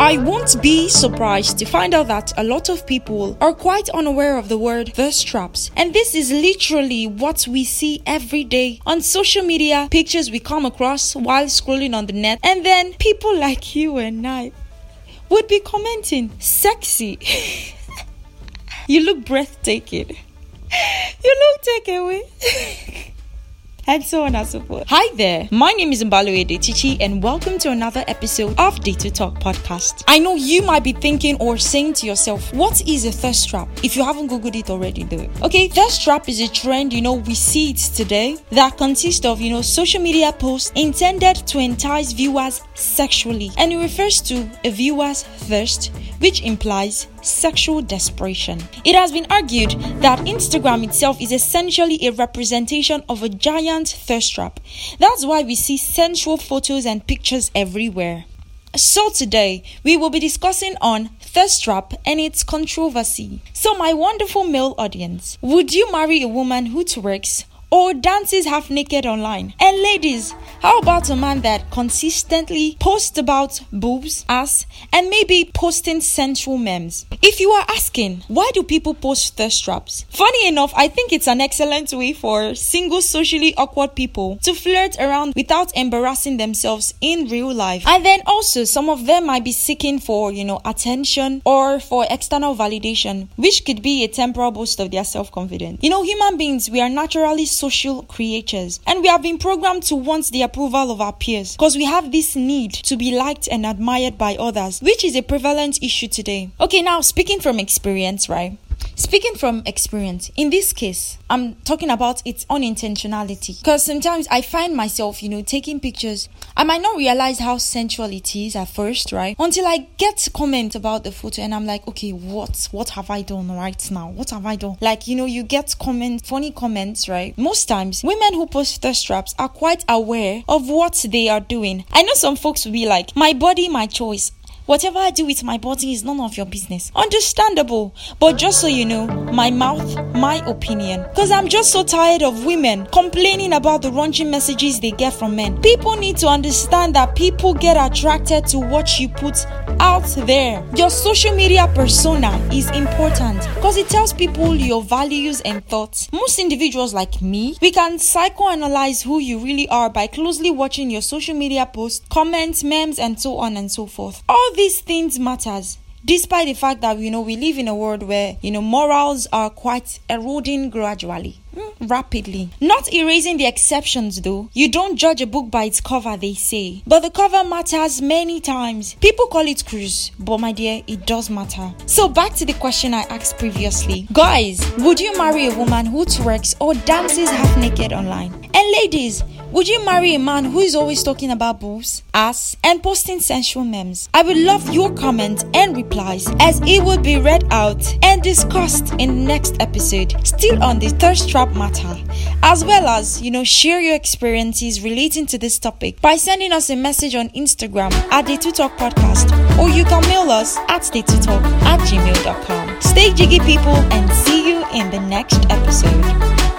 I won't be surprised to find out that a lot of people are quite unaware of the word thirst traps. And this is literally what we see every day on social media, pictures we come across while scrolling on the net, and then people like you and I would be commenting, sexy. you look breathtaking. You look taken away. And so on and so forth. Hi there, my name is Mbalo Edetichi, and welcome to another episode of Data Talk Podcast. I know you might be thinking or saying to yourself, what is a thirst trap? If you haven't googled it already, do it. Okay, thirst trap is a trend, you know, we see it today that consists of, you know, social media posts intended to entice viewers sexually, and it refers to a viewer's thirst, which implies sexual desperation. It has been argued that Instagram itself is essentially a representation of a giant thirst trap. That's why we see sensual photos and pictures everywhere. So today we will be discussing on thirst trap and its controversy. So my wonderful male audience, would you marry a woman who twerks Oh, or dances half naked online? And ladies, how about a man that consistently posts about boobs, ass, and maybe posting sensual memes? If you are asking, why do people post thirst traps? Funny enough, I think it's an excellent way for single socially awkward people to flirt around without embarrassing themselves in real life. And then also, some of them might be seeking for, you know, attention or for external validation, which could be a temporal boost of their self confidence. You know, human beings, we are naturally social creatures and we have been programmed to want the approval of our peers because we have this need to be liked and admired by others, which is a prevalent issue today. Okay, now speaking from experience, right? Speaking from experience, in this case, I'm talking about its unintentionality. Because sometimes I find myself, you know, taking pictures. I might not realize how sensual it is at first, right? Until I get comment about the photo and I'm like, okay, what? What have I done right now? What have I done? Like, you know, you get comment, funny comments, right? Most times, women who post thirst traps are quite aware of what they are doing. I know some folks will be like, my body, my choice. Whatever I do with my body is none of your business. Understandable. But just so you know, my mouth, my opinion. Because I'm just so tired of women complaining about the raunchy messages they get from men. People need to understand that people get attracted to what you put out there. Your social media persona is important because it tells people your values and thoughts. Most individuals like me, we can psychoanalyze who you really are by closely watching your social media posts, comments, memes, and so on and so forth. All these things matters despite the fact that you know we live in a world where you know morals are quite eroding gradually mm, rapidly. Not erasing the exceptions though. You don't judge a book by its cover they say. But the cover matters many times. People call it cruise but my dear it does matter. So back to the question i asked previously. Guys would you marry a woman who twerks or dances half naked online? And ladies would you marry a man who is always talking about boobs, ass, and posting sensual memes? I would love your comments and replies as it will be read out and discussed in the next episode, still on the thirst trap matter, as well as, you know, share your experiences relating to this topic by sending us a message on Instagram at the Two Talk Podcast or you can mail us at the Two Talk at gmail.com. Stay jiggy, people, and see you in the next episode.